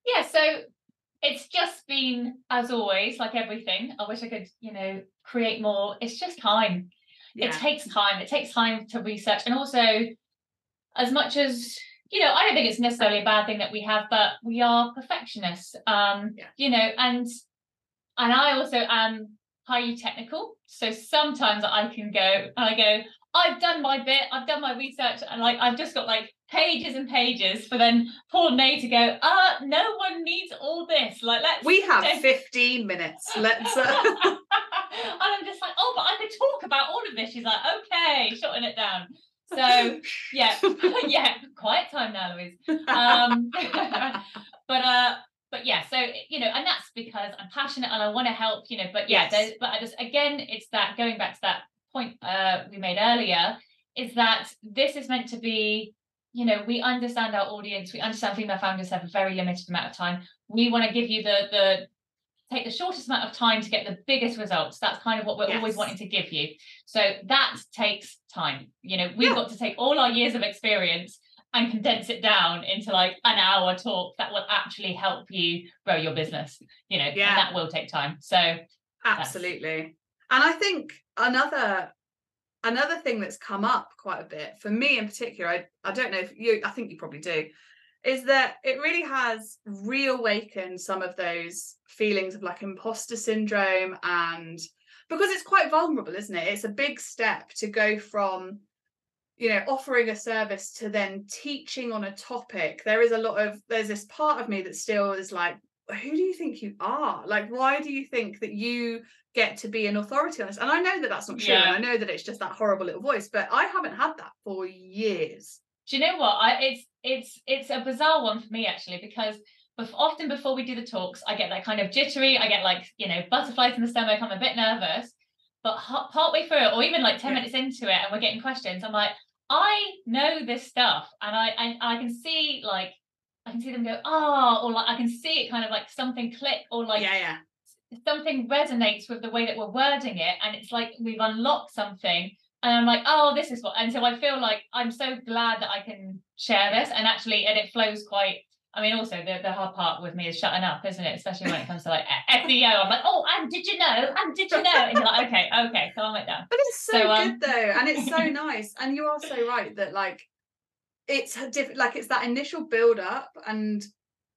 yeah, so it's just been as always, like everything. I wish I could, you know, create more. It's just time. Yeah. It takes time. It takes time to research, and also, as much as you know, I don't think it's necessarily a bad thing that we have, but we are perfectionists. Um, yeah. you know, and and I also am highly technical. So sometimes I can go and I go, I've done my bit, I've done my research, and like I've just got like pages and pages for then poor May to go, uh, no one needs all this. Like let's we have 15 minutes. Let's uh... *laughs* and I'm just like, oh, but I could talk about all of this. She's like, okay, shutting it down. So *laughs* yeah, *laughs* yeah, quiet time now, Louise. Um, but uh but yeah, so you know, and that's because I'm passionate and I want to help, you know. But yeah, yes. but I just again, it's that going back to that point uh, we made earlier, is that this is meant to be, you know, we understand our audience, we understand female founders have a very limited amount of time. We want to give you the the take the shortest amount of time to get the biggest results. That's kind of what we're yes. always wanting to give you. So that takes time. You know, we've yeah. got to take all our years of experience and condense it down into like an hour talk that will actually help you grow your business you know yeah that will take time so absolutely and i think another another thing that's come up quite a bit for me in particular I, I don't know if you i think you probably do is that it really has reawakened some of those feelings of like imposter syndrome and because it's quite vulnerable isn't it? It's a big step to go from you know offering a service to then teaching on a topic. There is a lot of there's this part of me that still is like who do you think you are like why do you think that you get to be an authority on this and i know that that's not true yeah. and i know that it's just that horrible little voice but i haven't had that for years do you know what i it's it's it's a bizarre one for me actually because often before we do the talks i get that kind of jittery i get like you know butterflies in the stomach i'm a bit nervous but partway through it or even like 10 yeah. minutes into it and we're getting questions i'm like I know this stuff and I, I I can see like I can see them go, oh, or like I can see it kind of like something click or like yeah, yeah. something resonates with the way that we're wording it. And it's like we've unlocked something. And I'm like, oh, this is what and so I feel like I'm so glad that I can share this and actually and it flows quite I mean, also the, the hard part with me is shutting up, isn't it? Especially when it comes to like *laughs* SEO. I'm like, oh, and did you know? And did you know? And you're like, okay, okay, calm it down. But it's so, so um... good though, and it's so *laughs* nice. And you are so right that like it's diff- like it's that initial build up, and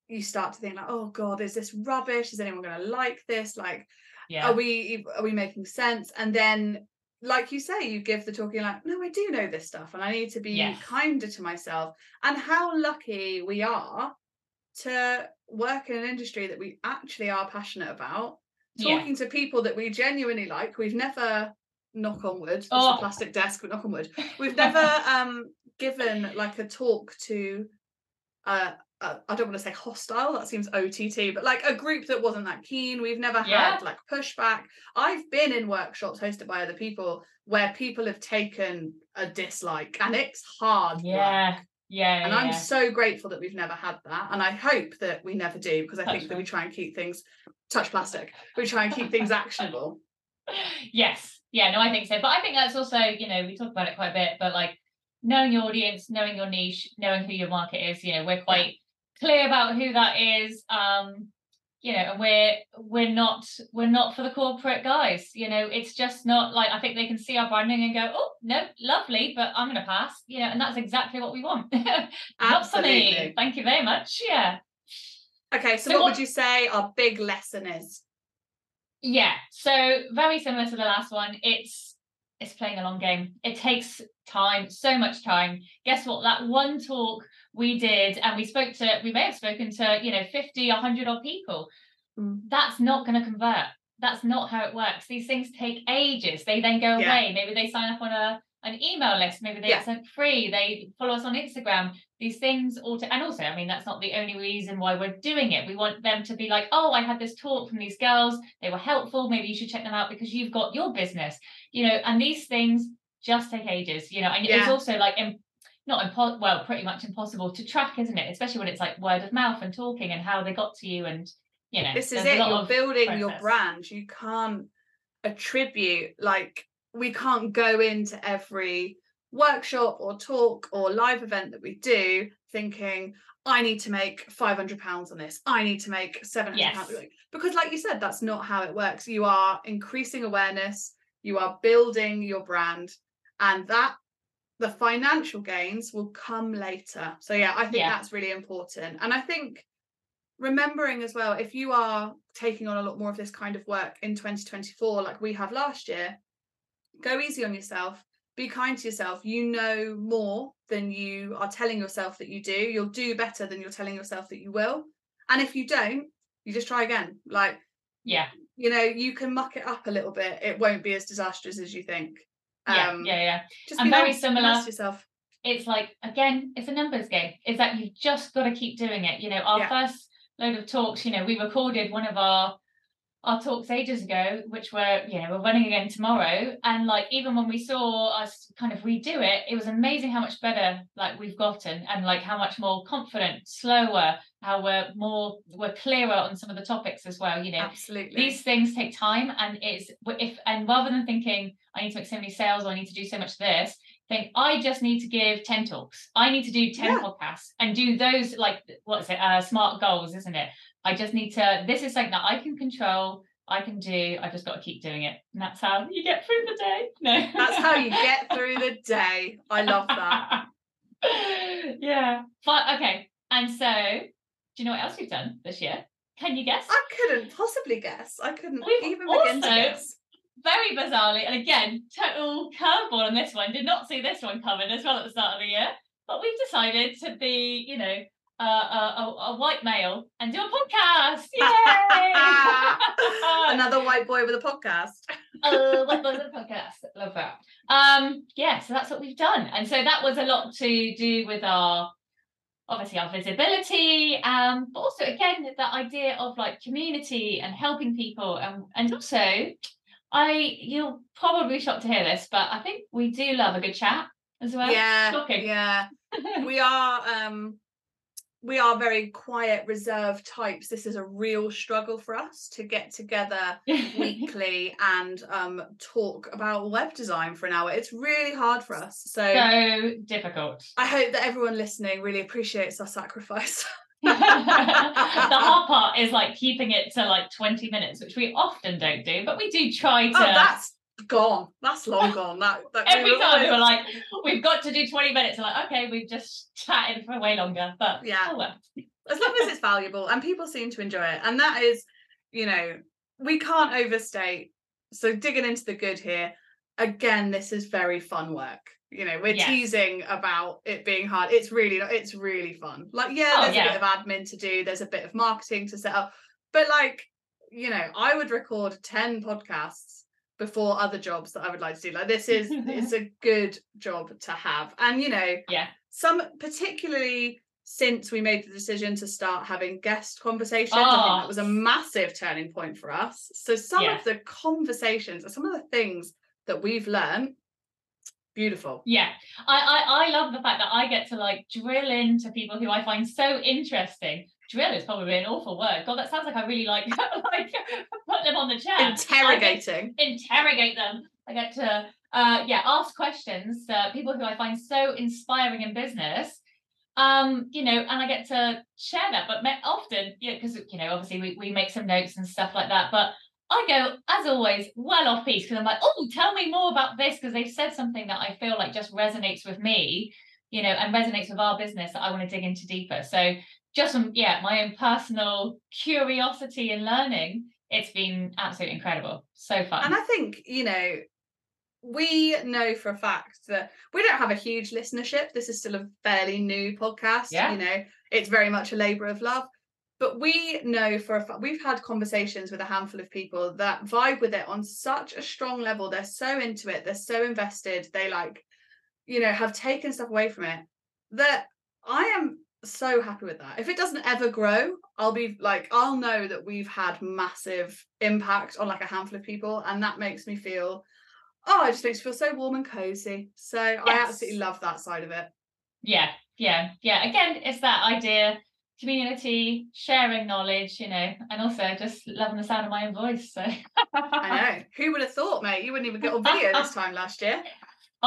you start to think like, oh god, is this rubbish? Is anyone going to like this? Like, yeah. are we are we making sense? And then like you say, you give the talking like, no, I do know this stuff and I need to be yes. kinder to myself. And how lucky we are to work in an industry that we actually are passionate about, talking yeah. to people that we genuinely like. We've never knock on wood, oh. a plastic desk, but knock on wood. *laughs* We've never um given like a talk to uh, uh, I don't want to say hostile, that seems OTT, but like a group that wasn't that keen. We've never yeah. had like pushback. I've been in workshops hosted by other people where people have taken a dislike and it's hard yeah. work. Yeah. And yeah, I'm so grateful that we've never had that. And I hope that we never do because I touch think that we try and keep things touch plastic. We try and keep things *laughs* actionable. Yes. Yeah, no, I think so. But I think that's also, you know, we talk about it quite a bit, but like knowing your audience, knowing your niche, knowing who your market is, you know, we're quite clear about who that is. Um, you know and we're we're not we're not for the corporate guys you know it's just not like i think they can see our branding and go oh no lovely but i'm gonna pass you know and that's exactly what we want. *laughs* Not for me. Thank you very much. Yeah. Okay so, so what, what would you say our big lesson is yeah so very similar to the last one it's it's playing a long game. It takes time, so much time. Guess what? That one talk we did, and we spoke to, we may have spoken to, you know, 50, 100 odd people. Mm. That's not going to convert. That's not how it works. These things take ages. They then go yeah. away. Maybe they sign up on a an email list. Maybe they yeah. sent free. They follow us on Instagram. These things auto and also, I mean, that's not the only reason why we're doing it. We want them to be like, oh, I had this talk from these girls. They were helpful. Maybe you should check them out because you've got your business, you know. And these things just take ages, you know. And yeah. it's also like Im- not impo- well, pretty much impossible to track, isn't it? Especially when it's like word of mouth and talking and how they got to you and you know. This is it. You're building process. your brand. You can't attribute like we can't go into every workshop or talk or live event that we do thinking I need to make 500 pounds on this. I need to make 700 yes. pounds because like you said that's not how it works. You are increasing awareness, you are building your brand and that the financial gains will come later. So yeah, I think yeah. that's really important. And I think remembering as well if you are taking on a lot more of this kind of work in 2024 like we have last year, go easy on yourself be kind to yourself. You know more than you are telling yourself that you do. You'll do better than you're telling yourself that you will. And if you don't you just try again. Like yeah. you know you can muck it up a little bit. It won't be as disastrous as you think. Yeah um, yeah. yeah just and very nice, similar nice yourself. it's like again it's a numbers game. Is that you've just got to keep doing it. You know our yeah. first load of talks you know we recorded one of our our talks ages ago, which were, you know, we're running again tomorrow. And like even when we saw us kind of redo it, it was amazing how much better like we've gotten and like how much more confident, slower, how we're more we're clearer on some of the topics as well. You know, absolutely these things take time and it's if and rather than thinking I need to make so many sales or I need to do so much of this, think I just need to give 10 talks. I need to do 10 yeah. podcasts and do those like what's it, uh smart goals, isn't it? I just need to, this is something that I can control. I can do. I just got to keep doing it. And that's how you get through the day. No. That's how you get through the day. I love that. *laughs* yeah. But okay. And so, do you know what else we've done this year? Can you guess? I couldn't possibly guess. I couldn't we've even begin to guess. Very bizarrely, and again, total curveball on this one. Did not see this one coming as well at the start of the year. But we've decided to be, you know, a, a, a, white male and do a podcast. *laughs* Yay! *laughs* Another white boy with a podcast. uh, white boy with a podcast. Love that. Um, yeah, so that's what we've done. And so that was a lot to do with our obviously our visibility, um, but also again that idea of like community and helping people and and also I you'll probably shocked to hear this, but I think we do love a good chat as well. Yeah. Shocking. Yeah. *laughs* we are um we are very quiet, reserved types. This is a real struggle for us to get together *laughs* weekly and um, talk about web design for an hour. It's really hard for us. So, so difficult. I hope that everyone listening really appreciates our sacrifice. *laughs* *laughs* the hard part is like keeping it to like 20 minutes, which we often don't do, but we do try to. Oh, that's gone. That's long gone. That, that *laughs* every we time we were like, we've got to do 20 minutes. like, okay, we've just chatted for way longer. But oh yeah, oh well. as long as it's valuable and people seem to enjoy it. And that is, you know, we can't overstate. So digging into the good here, again, this is very fun work. You know, we're yes. teasing about it being hard. It's really not, it's really fun. Like, yeah, oh, there's yeah. a bit of admin to do, there's a bit of marketing to set up. But like, you know, I would record 10 podcasts before other jobs that I would like to do. Like this is it's a *laughs* good job to have. And you know, yeah, some particularly since we made the decision to start having guest conversations, oh. I think that was a oh. massive turning point for us. So some yeah. of the conversations and some of the things that we've learned beautiful yeah I, I i love the fact that i get to like drill into people who i find so interesting drill is probably an awful word. God, that sounds like I really like *laughs* like put them on the chair. Interrogating. Interrogate them. I get to uh yeah, ask questions. Uh, people who I find so inspiring in business. Um, you know, and I get to share that, but often, yeah, because you know, obviously we, we make some notes and stuff like that. But I go, as always, well off piece because I'm like, oh, tell me more about this because they've said something that I feel like just resonates with me, you know, and resonates with our business that I want to dig into deeper. So just from yeah my own personal curiosity and learning it's been absolutely incredible so fun and i think you know we know for a fact that we don't have a huge listenership. This is still a fairly new podcast. Yeah. You know, it's very much a labor of love. But we know for a fact, we've had conversations with a handful of people that vibe with it on such a strong level. They're so into it, they're so invested, they like, you know, have taken stuff away from it that I am so happy with that. If it doesn't ever grow, I'll be like, I'll know that we've had massive impact on like a handful of people. And that makes me feel, oh, it just makes me feel so warm and cozy. So I absolutely love that side of it. Yeah, yeah, yeah. Again, it's that idea, community, sharing knowledge, you know, and also just loving the sound of my own voice. So I know. Who would have thought, mate? You wouldn't even get on video this *laughs* time last year.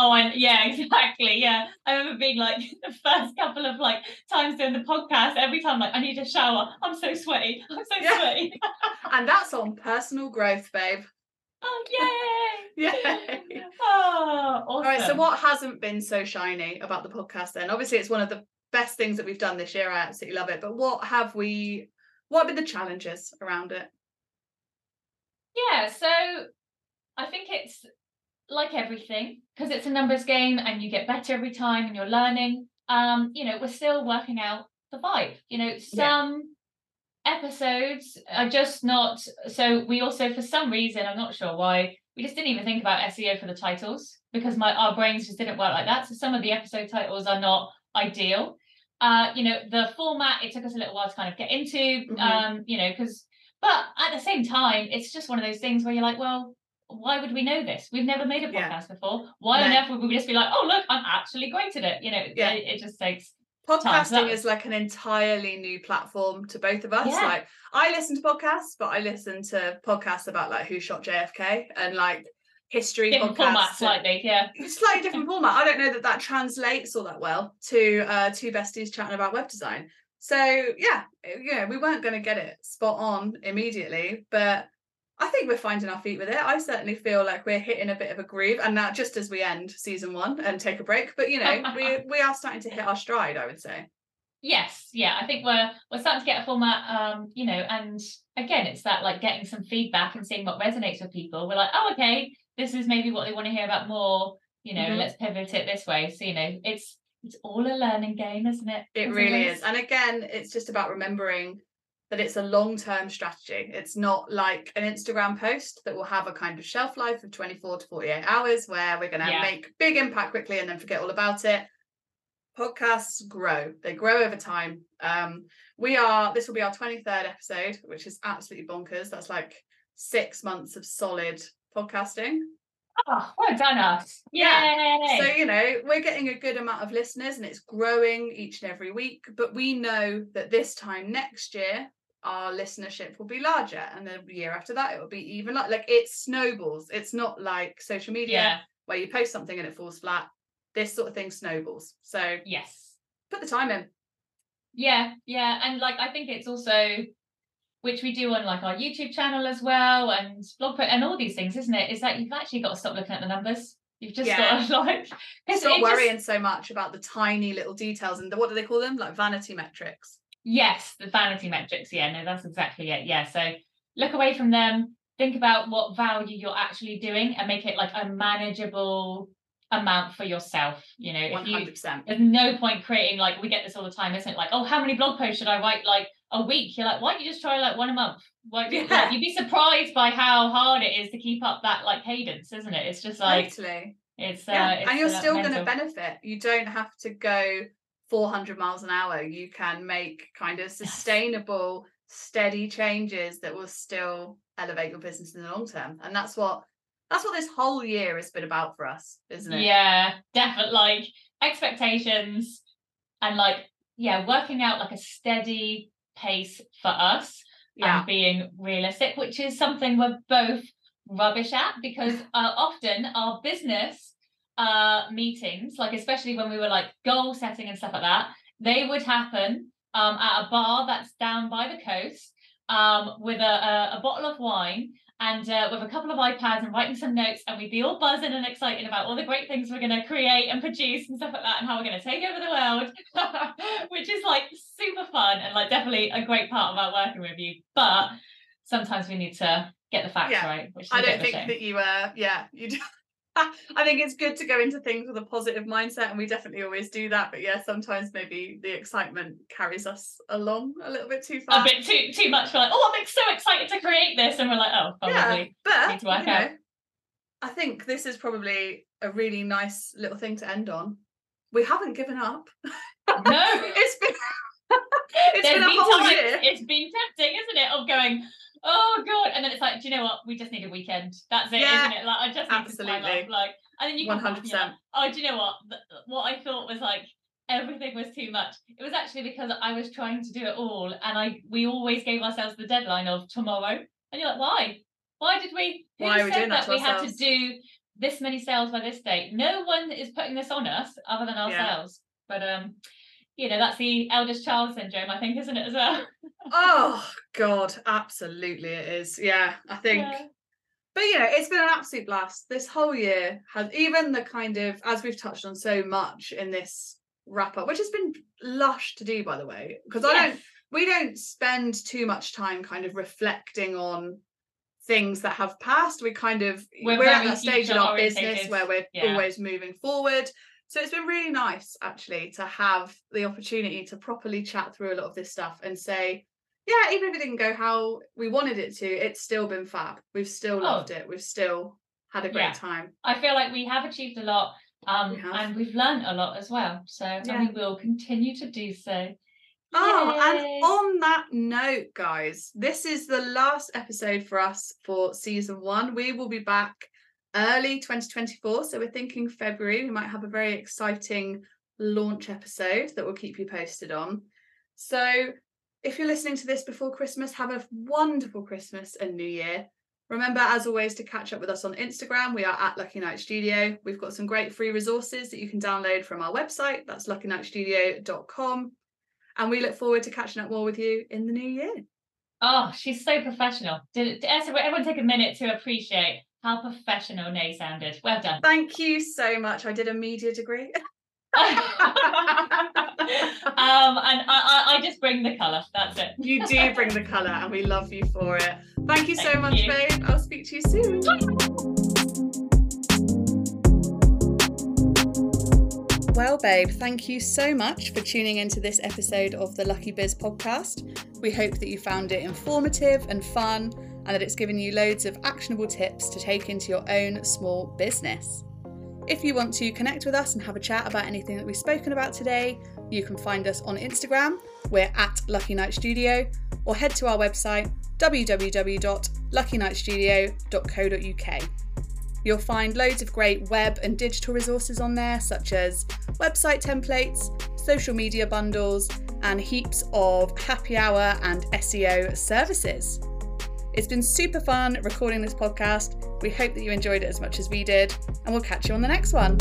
Oh, and yeah, *laughs* exactly. Yeah. I remember being like *laughs* the first couple of like times doing the podcast, every time like I need a shower. I'm so sweaty. *laughs* I'm so Yeah. sweaty. And that's on personal growth, babe. oh yay. Yay. Oh, awesome. All right. So what hasn't been so shiny about the podcast then? Obviously, it's one of the best things that we've done this year. I absolutely love it. But what have we what have been the challenges around it? Yeah, so I think it's like everything because it's a numbers game and you get better every time and you're learning. Um, you know, we're still working out the vibe. You know, some episodes are just not so we also for some reason, I'm not sure why, we just didn't even think about SEO for the titles because my our brains just didn't work like that. So some of the episode titles are not ideal. Uh, you know, the format it took us a little while to kind of get into. Mhm. Um, you know, because but at the same time, it's just one of those things where you're like, well, why would we know this? We've never made a Yeah. podcast before. Why on No. earth would we just be like, oh look, I'm actually great at it? You know, Yeah. it, it just takes Podcasting is like an entirely new platform to both of us. Yeah. Like I listen to podcasts, but I listen to podcasts about like who shot JFK and like history different podcasts. formats and- slightly, yeah. *laughs* slightly different *laughs* format. I don't know that that translates all that well to uh, two besties chatting about web design. So yeah, yeah, we weren't going to get it spot on immediately, but I think we're finding our feet with it. I certainly feel like we're hitting a bit of a groove, and that just as we end season one and take a break. But you know, *laughs* we we are starting to hit our stride. I would say. Yes, yeah, I think we're we're starting to get a format, um, you know, and again, it's that like getting some feedback and seeing what resonates with people. We're like, oh, okay, this is maybe what they want to hear about more. You know, Mhm. let's pivot it this way. So you know, it's it's all a learning game, isn't it? It really is. And again, it's just about remembering that it's a long term strategy. It's not like an Instagram post that will have a kind of shelf life of 24 to 48 hours where we're going to Yeah. make big impact quickly and then forget all about it. Podcasts grow, they grow over time. Um, we are, this will be our 23rd episode, which is absolutely bonkers. That's like six months of solid podcasting. Oh, well done us. Yeah. Yay. So, you know, we're getting a good amount of listeners and it's growing each and every week. But we know that this time next year, our listenership will be larger. And then the year after that, it will be even like, like it snowballs. It's not like social media yeah, where you post something and it falls flat. This sort of thing snowballs. So yes. put the time in. Yeah, yeah. And like I think it's also which we do on like our YouTube channel as well and blog post and all these things, isn't it? Is that you've actually got to stop looking at the numbers. You've just Yeah. got to *laughs* like Stop it just- worrying so much about the tiny little details and the, what do they call them? Like vanity metrics. Yes, the vanity metrics. Yeah, no, that's exactly it. Yeah. So look away from them, think about what value you're actually doing and make it like a manageable amount for yourself. You know, if you 100%. there's no point creating like we get this all the time, isn't it? Like, oh, how many blog posts should I write like a week? You're like, why don't you just try like one a month? Why you, Yeah. like, you'd be surprised by how hard it is to keep up that like cadence, isn't it? It's just like Totally. it's uh yeah. it's, and you're uh, still going to benefit. You don't have to go 400 miles an hour. You can make kind of sustainable, steady changes that will still elevate your business in the long term. And that's what that's what this whole year has been about for us, isn't it? Yeah, definitely like expectations and like yeah, working out like a steady pace for us Yeah. and being realistic, which is something we're both rubbish at because uh, often our business uh meetings, like especially when we were like goal setting and stuff like that, they would happen um at a bar that's down by the coast um with a, a, a bottle of wine and uh, with a couple of iPads and writing some notes, and we'd be all buzzing and excited about all the great things we're going to create and produce and stuff like that, and how we're going to take over the world, *laughs* which is like super fun and like definitely a great part about working with you. But sometimes we need to get the facts Yeah. right, which is I don't think that you uh yeah, you do *laughs* I think it's good to go into things with a positive mindset, and we definitely always do that. But yeah, sometimes maybe the excitement carries us along a little bit too far. A bit too too much. We're like, oh, I'm so excited to create this, and we're like, oh, probably yeah, need but to work you out. I think this is probably a really nice little thing to end on. We haven't given up. no. *laughs* It's been *laughs* it's There's been a been whole year. it's been tempting, isn't it? Of going, oh god, and then it's like, do you know what? We just need a weekend. That's it, Yeah, not it? Like I just need to time absolutely. Like, and then you and you're like, 100%. oh, do you know what? What I thought was like everything was too much. It was actually because I was trying to do it all, and I we always gave ourselves the deadline of tomorrow, and you're like, why? Why did we? Who Why said that to we had to do this many sales by this date? No one is putting this on us other than Yeah. ourselves. But um, you know, that's the eldest child syndrome, I think, isn't it as well? Oh *laughs* God, absolutely it is. Yeah, I think. Yeah. But you know, it's been an absolute blast. This whole year has even the kind of as we've touched on so much in this wrap up, which has been lush to do, by the way, because I Yes. don't we don't spend too much time kind of reflecting on things that have passed. We kind of We're we're, at that stage in our business where we're Yeah. always moving forward. So it's been really nice actually to have the opportunity to properly chat through a lot of this stuff and say, yeah, even if it didn't go how we wanted it to, it's still been fab. We've still Oh. loved it. We've still had a great Yeah. time. I feel like we have achieved a lot, um, We and we've learned a lot as well. So Yeah. and we will continue to do so. Oh, Yay. and on that note, guys, this is the last episode for us for season one. We will be back early 2024. So we're thinking February. We might have a very exciting launch episode that we'll keep you posted on. So if you're listening to this before Christmas, have a wonderful Christmas and New Year. Remember, as always, to catch up with us on Instagram. We are at Lucky Night Studio. We've got some great free resources that you can download from our website. That's luckynightstudio.com. And we look forward to catching up more with you in the new year. Oh, she's so professional. Did, did everyone take a minute to appreciate how professional Nay sounded? Well done. Thank you so much. I did a media degree. *laughs* um, and I, I, just bring the colour. That's it. you do bring the colour, and we love you for it. Thank you so Thank much, you. babe. I'll speak to you soon. Well, babe, thank you so much for tuning into this episode of the Lucky Biz podcast. We hope that you found it informative and fun and that it's given you loads of actionable tips to take into your own small business. If you want to connect with us and have a chat about anything that we've spoken about today, you can find us on Instagram. We're at Lucky Night Studio, or head to our website www.luckynightstudio.co.uk. You'll find loads of great web and digital resources on there, such as website templates, social media bundles, and heaps of happy hour and SEO services. It's been super fun recording this podcast. We hope that you enjoyed it as much as we did, and we'll catch you on the next one.